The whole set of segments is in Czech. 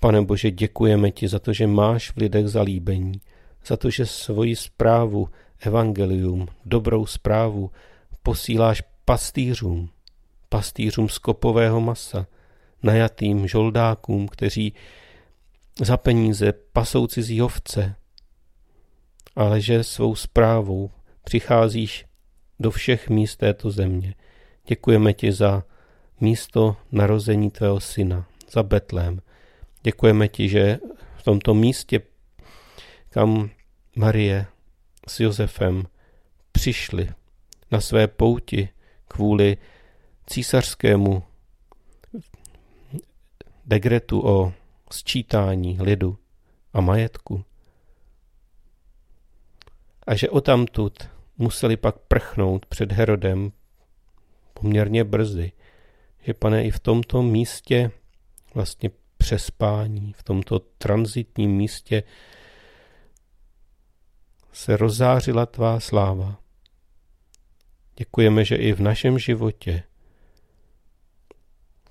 Pane Bože, děkujeme ti za to, že máš v lidech zalíbení, za to, že svoji zprávu, evangelium, dobrou zprávu posíláš pastýřům, pastýřům z kopového masa, najatým žoldákům, kteří za peníze pasou cizí ovce, ale že svou zprávou přicházíš do všech míst této země. Děkujeme ti za místo narození tvého syna, za Betlém. Děkujeme ti, že v tomto místě, kam Marie s Josefem přišli na své pouti kvůli císařskému degretu o sčítání lidu a majetku. A že tamtud museli pak prchnout před Herodem poměrně brzy. Že pane, i v tomto místě vlastně přespání, v tomto transitním místě se rozzářila tvá sláva. Děkujeme, že i v našem životě,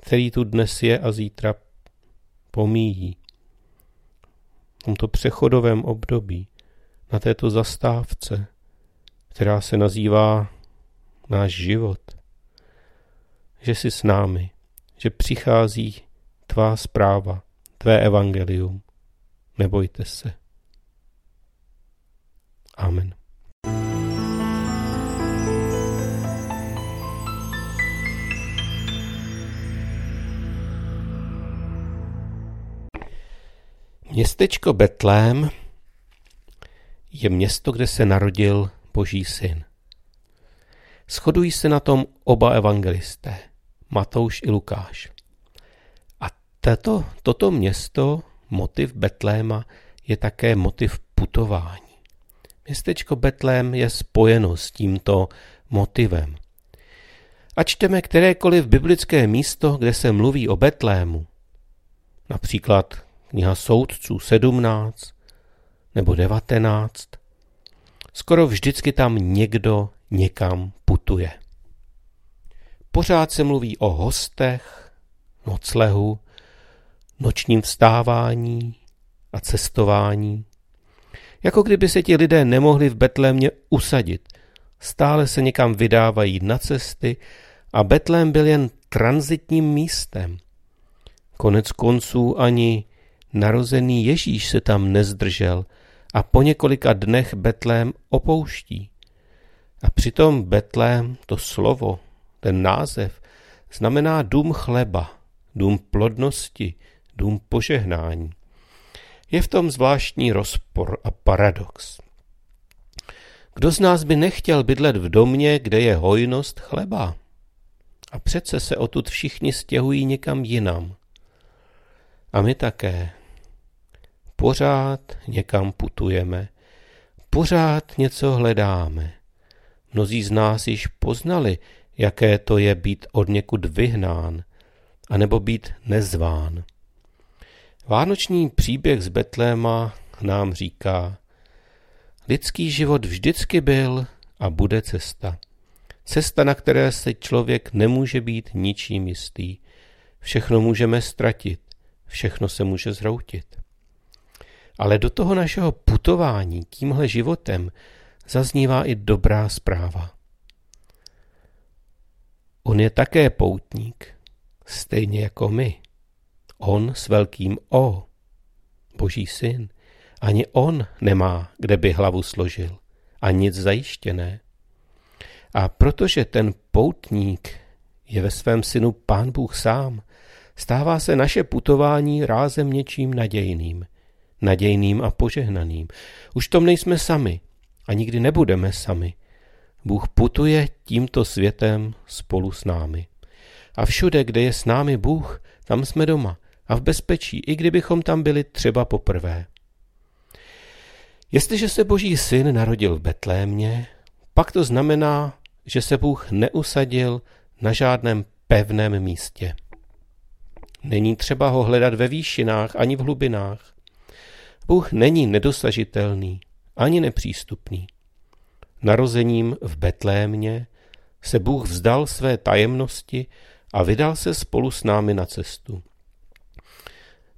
který tu dnes je a zítra pomíjí, v tomto přechodovém období, na této zastávce, která se nazývá náš život, že jsi s námi, že přichází tvá zpráva, tvé evangelium. Nebojte se. Amen. Městečko Betlém je město, kde se narodil Boží syn. Shodují se na tom oba evangelisté, Matouš i Lukáš. Tato, toto město, motiv Betléma, je také motiv putování. Městečko Betlém je spojeno s tímto motivem. A čteme kterékoliv biblické místo, kde se mluví o Betlému, například kniha Soudců 17 nebo 19, skoro vždycky tam někdo někam putuje. Pořád se mluví o hostech, noclehu, nočním vstávání a cestování. Jako kdyby se ti lidé nemohli v Betlémě usadit. Stále se někam vydávají na cesty a Betlém byl jen transitním místem. Konec konců ani narozený Ježíš se tam nezdržel a po několika dnech Betlém opouští. A přitom Betlém, to slovo, ten název, znamená dům chleba, dům plodnosti, dům požehnání. Je v tom zvláštní rozpor a paradox. Kdo z nás by nechtěl bydlet v domě, kde je hojnost chleba? A přece se odtud všichni stěhují někam jinam. A my také. Pořád někam putujeme, pořád něco hledáme. Mnozí z nás již poznali, jaké to je být od někud vyhnán, anebo být nezván. Vánoční příběh z Betléma nám říká, lidský život vždycky byl a bude cesta. Cesta, na které se člověk nemůže být ničím jistý. Všechno můžeme ztratit, všechno se může zhroutit. Ale do toho našeho putování tímhle životem zaznívá i dobrá zpráva. On je také poutník, stejně jako my. On s velkým O, boží syn, ani on nemá, kde by hlavu složil, a nic zajištěné. A protože ten poutník je ve svém synu pán Bůh sám, stává se naše putování rázem něčím nadějným, nadějným a požehnaným. Už tom nejsme sami a nikdy nebudeme sami. Bůh putuje tímto světem spolu s námi. A všude, kde je s námi Bůh, tam jsme doma a v bezpečí, i kdybychom tam byli třeba poprvé. Jestliže se Boží syn narodil v Betlémě, pak to znamená, že se Bůh neusadil na žádném pevném místě. Není třeba ho hledat ve výšinách ani v hlubinách. Bůh není nedosažitelný ani nepřístupný. Narozením v Betlémě se Bůh vzdal své tajemnosti a vydal se spolu s námi na cestu.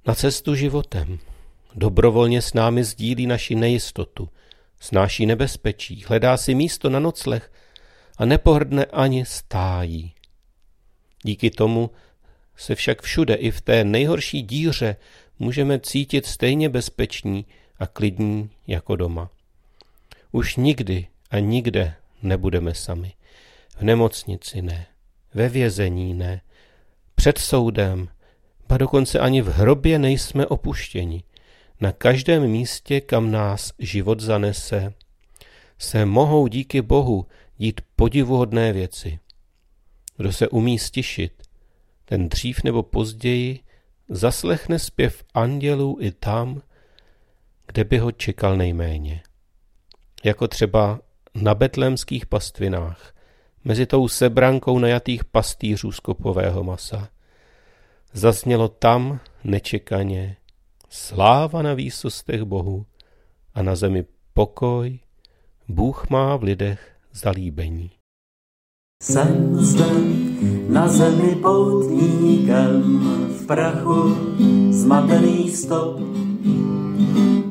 Na cestu životem. Dobrovolně s námi sdílí naši nejistotu, snáší nebezpečí, hledá si místo na nocleh a nepohrdne ani stájí. Díky tomu se však všude i v té nejhorší díře můžeme cítit stejně bezpeční a klidní jako doma. Už nikdy a nikde nebudeme sami. V nemocnici ne, ve vězení ne, před soudem, ba dokonce ani v hrobě nejsme opuštěni. Na každém místě, kam nás život zanese, se mohou díky Bohu dít podivuhodné věci. Kdo se umí stišit, ten dřív nebo později zaslechne zpěv andělů i tam, kde by ho čekal nejméně. Jako třeba na betlémských pastvinách, mezi tou sebrankou najatých pastýřů z kopového masa. Zaznělo tam nečekaně sláva na výsostech Bohu a na zemi pokoj, Bůh má v lidech zalíbení. Jsem zde na zemi poutníkem, v prachu zmatený stop.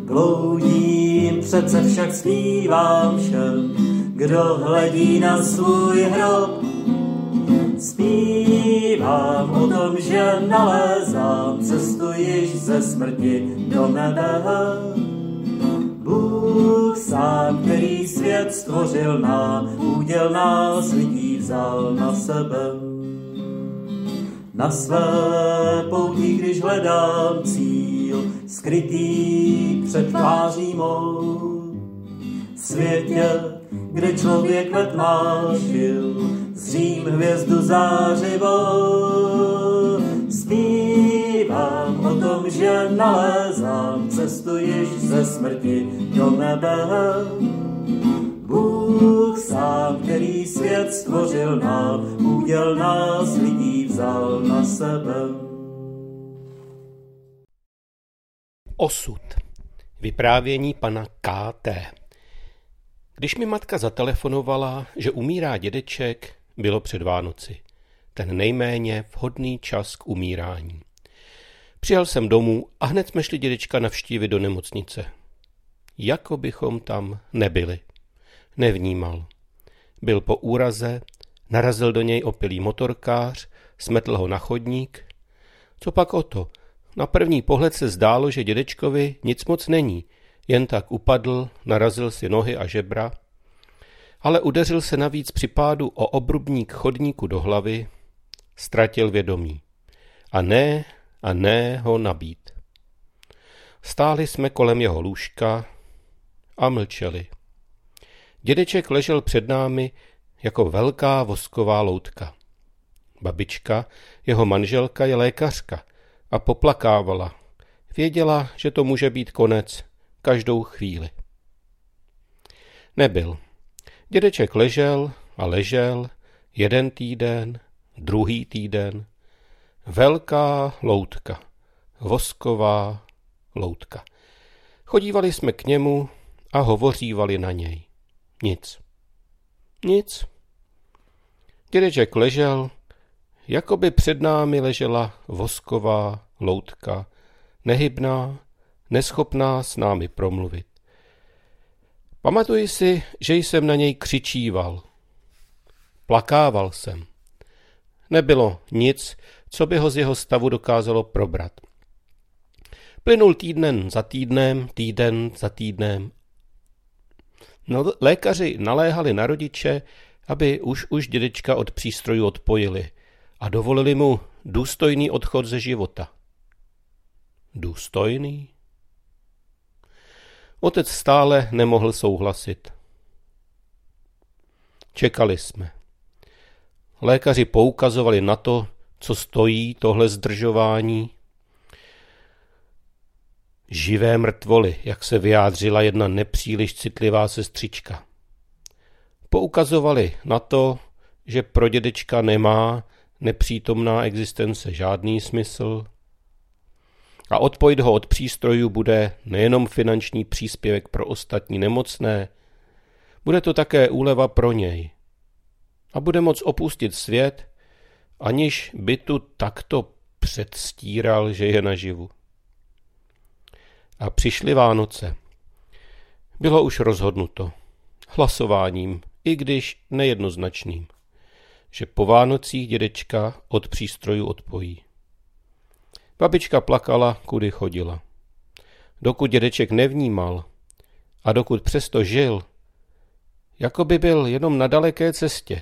Bloudím, přece však zpívám všem, kdo hledí na svůj hrob. Zpívám o tom, že nalézám cestu již ze smrti do nebe. Bůh sám, který svět stvořil nám, uděl nás lidí vzal na sebe. Na své pouti, když hledám cíl, skrytý před tváří mou. Světě, kde člověk ve tmách žil, zřím hvězdu zářivou. Zpívám o tom, že nalézám cestu již ze smrti do nebe. Bůh sám, který svět stvořil nám, uděl nás lidí vzal na sebe. Osud. Vyprávění pana K.T. Když mi matka zatelefonovala, že umírá dědeček, bylo před Vánoci. Ten nejméně vhodný čas k umírání. Přijel jsem domů a hned jsme šli dědečka navštívit do nemocnice. Jako bychom tam nebyli. Nevnímal. Byl po úraze, narazil do něj opilý motorkář, smetl ho na chodník. Co pak o to? Na první pohled se zdálo, že dědečkovi nic moc není, jen tak upadl, narazil si nohy a žebra, ale udeřil se navíc při pádu o obrubník chodníku do hlavy, ztratil vědomí. A ne, a ne ho nabít. Stáli jsme kolem jeho lůžka a mlčeli. Dědeček ležel před námi jako velká vosková loutka. Babička, jeho manželka, je lékařka a poplakávala. Věděla, že to může být konec každou chvíli. Nebyl. Dědeček ležel a ležel jeden týden, druhý týden. Velká loutka, vosková loutka. Chodívali jsme k němu a hovořívali na něj. Nic. Nic. Dědeček ležel, jako by před námi ležela vosková loutka, nehybná, neschopná s námi promluvit. Pamatuji si, že jsem na něj křičíval. Plakával jsem. Nebylo nic, co by ho z jeho stavu dokázalo probrat. Plynul týden za týdnem, týden za týdnem. No, lékaři naléhali na rodiče, aby už už dědečka od přístrojů odpojili a dovolili mu důstojný odchod ze života. Důstojný? Otec stále nemohl souhlasit. Čekali jsme. Lékaři poukazovali na to, co stojí tohle zdržování. Živé mrtvoly, jak se vyjádřila jedna nepříliš citlivá sestřička. Poukazovali na to, že pro dědečka nemá nepřítomná existence žádný smysl, a odpojit ho od přístrojů bude nejenom finanční příspěvek pro ostatní nemocné, bude to také úleva pro něj. A bude moc opustit svět, aniž by tu takto předstíral, že je naživu. A přišly Vánoce. Bylo už rozhodnuto. Hlasováním, i když nejednoznačným. Že po Vánocích dědečka od přístrojů odpojí. Babička plakala, kudy chodila. Dokud dědeček nevnímal a dokud přesto žil, jako by byl jenom na daleké cestě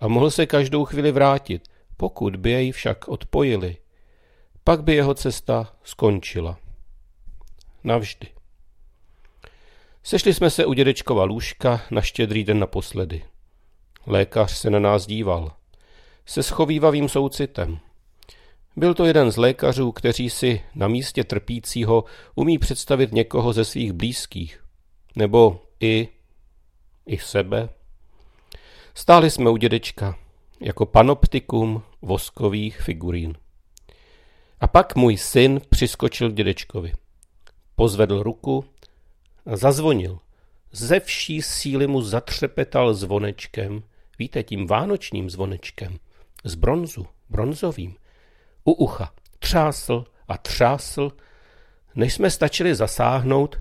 a mohl se každou chvíli vrátit, pokud by jej však odpojili. Pak by jeho cesta skončila. Navždy. Sešli jsme se u dědečkova lůžka na štědrý den naposledy. Lékař se na nás díval. Se schovývavým soucitem. Byl to jeden z lékařů, kteří si na místě trpícího umí představit někoho ze svých blízkých. Nebo i, i sebe. Stáli jsme u dědečka, jako panoptikum voskových figurín. A pak můj syn přiskočil k dědečkovi. Pozvedl ruku a zazvonil. Ze vší síly mu zatřepetal zvonečkem, víte, tím vánočním zvonečkem, z bronzu, bronzovým, u ucha. Třásl a třásl, než jsme stačili zasáhnout,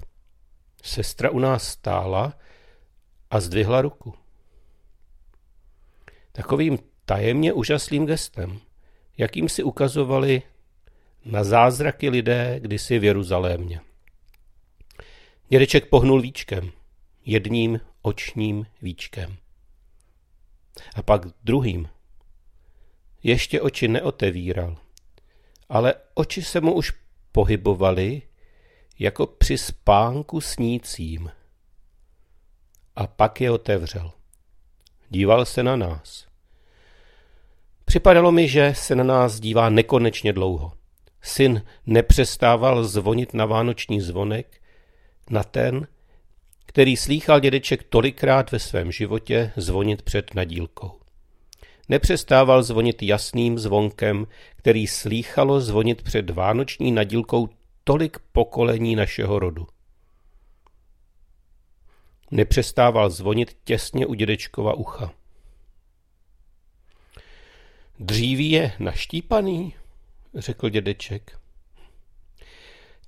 sestra u nás stála a zdvihla ruku. Takovým tajemně úžasným gestem, jakým si ukazovali na zázraky lidé kdysi v Jeruzalémě. Dědeček pohnul víčkem, jedním očním víčkem. A pak druhým. Ještě oči neotevíral, ale oči se mu už pohybovaly, jako při spánku snícím. A pak je otevřel. Díval se na nás. Připadalo mi, že se na nás dívá nekonečně dlouho. Syn nepřestával zvonit na vánoční zvonek, na ten, který slýchal dědeček tolikrát ve svém životě zvonit před nadílkou. Nepřestával zvonit jasným zvonkem, který slýchalo zvonit před vánoční nadílkou tolik pokolení našeho rodu. Nepřestával zvonit těsně u dědečkova ucha. Dříví je naštípaný, řekl dědeček.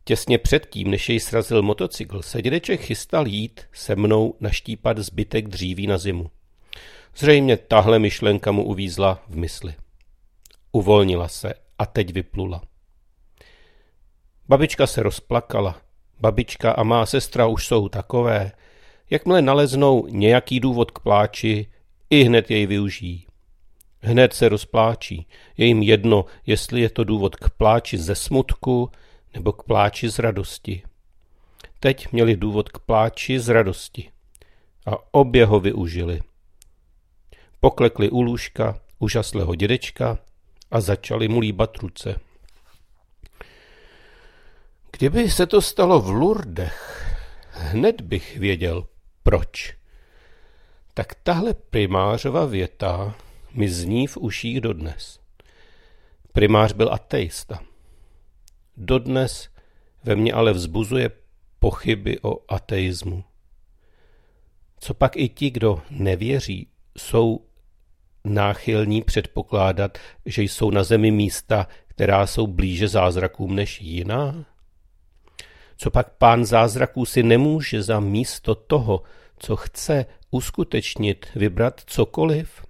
Těsně předtím, než jej srazil motocykl, se dědeček chystal jít se mnou naštípat zbytek dříví na zimu. Zřejmě tahle myšlenka mu uvízla v mysli. Uvolnila se a teď vyplula. Babička se rozplakala. Babička a má sestra už jsou takové. Jakmile naleznou nějaký důvod k pláči, i hned jej využijí. Hned se rozpláčí. Je jim jedno, jestli je to důvod k pláči ze smutku nebo k pláči z radosti. Teď měli důvod k pláči z radosti. A obě ho využili. Poklekli u lůžka úžaslého dědečka a začali mu líbat ruce. Kdyby se to stalo v Lurdech, hned bych věděl, proč. Tak tahle primářova věta mi zní v uších dodnes. Primář byl ateista. Dodnes ve mně ale vzbuzuje pochyby o ateismu. Co pak i ti, kdo nevěří, jsou náchylní předpokládat, že jsou na zemi místa, která jsou blíže zázrakům než jiná? Co pak pán zázraků si nemůže za místo toho, co chce uskutečnit, vybrat cokoliv?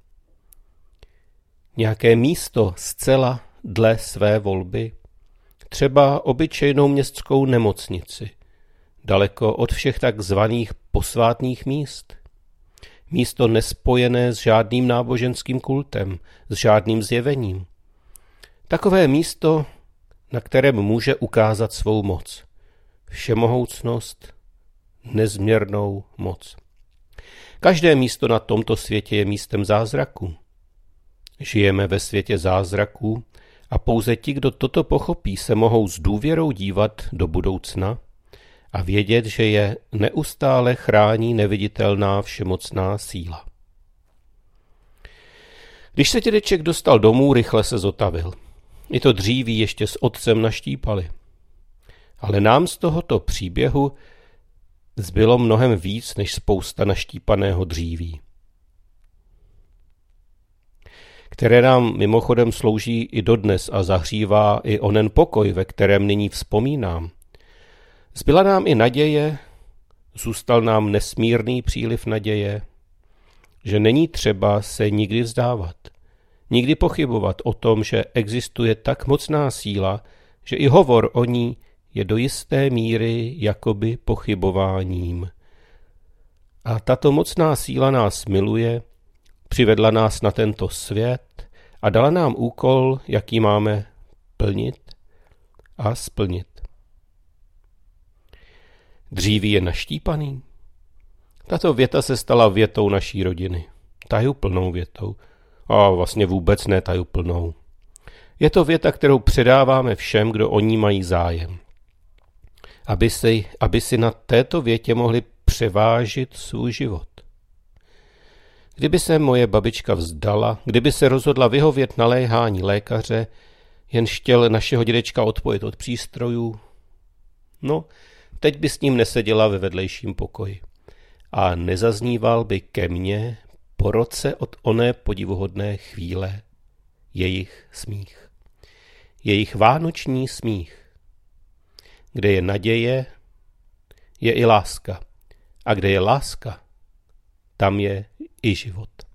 Nějaké místo zcela dle své volby? Třeba obyčejnou městskou nemocnici, daleko od všech takzvaných posvátných míst? Místo nespojené s žádným náboženským kultem, s žádným zjevením. Takové místo, na kterém může ukázat svou moc všemohoucnost, nezměrnou moc. Každé místo na tomto světě je místem zázraků. Žijeme ve světě zázraků a pouze ti, kdo toto pochopí, se mohou s důvěrou dívat do budoucna a vědět, že je neustále chrání neviditelná všemocná síla. Když se dědeček dostal domů, rychle se zotavil. I to dříví ještě s otcem naštípali. Ale nám z tohoto příběhu zbylo mnohem víc než spousta naštípaného dříví, které nám mimochodem slouží i dodnes a zahřívá i onen pokoj, ve kterém nyní vzpomínám. Zbyla nám i naděje, zůstal nám nesmírný příliv naděje, že není třeba se nikdy vzdávat, nikdy pochybovat o tom, že existuje tak mocná síla, že i hovor o ní je do jisté míry jakoby pochybováním. A tato mocná síla nás miluje, přivedla nás na tento svět a dala nám úkol, jaký máme plnit a splnit. Dříví je naštípaný. Tato věta se stala větou naší rodiny. Tajuplnou větou. A vlastně vůbec ne tajuplnou. Je to věta, kterou předáváme všem, kdo o ní mají zájem. Aby si, aby si na této větě mohli převážit svůj život. Kdyby se moje babička vzdala, kdyby se rozhodla vyhovět naléhání lékaře, jen chtěl našeho dědečka odpojit od přístrojů, no, teď by s ním neseděla ve vedlejším pokoji. A nezazníval by ke mně po roce od oné podivuhodné chvíle jejich smích. Jejich vánoční smích. Kde je naděje, je i láska. A kde je láska, tam je i život.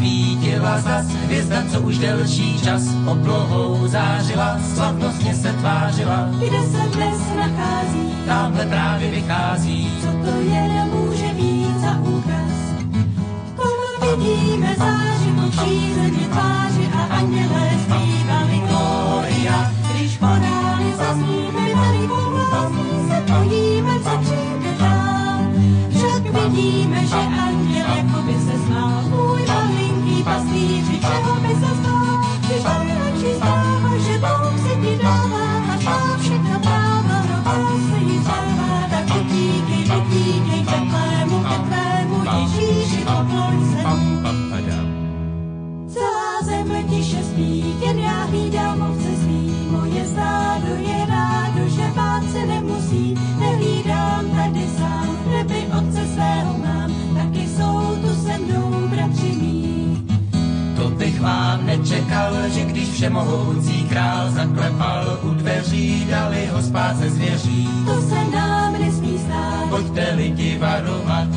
Svítila zas hvězda, co už delší čas oblohou zářila, slavnostně se tvářila. Kde se dnes nachází, Tamhle právě vychází, co to je, nemůže že když všemohoucí král zaklepal u dveří, dali ho spát ze zvěří. To se nám nesmí stát, Pojďte lidi varovat,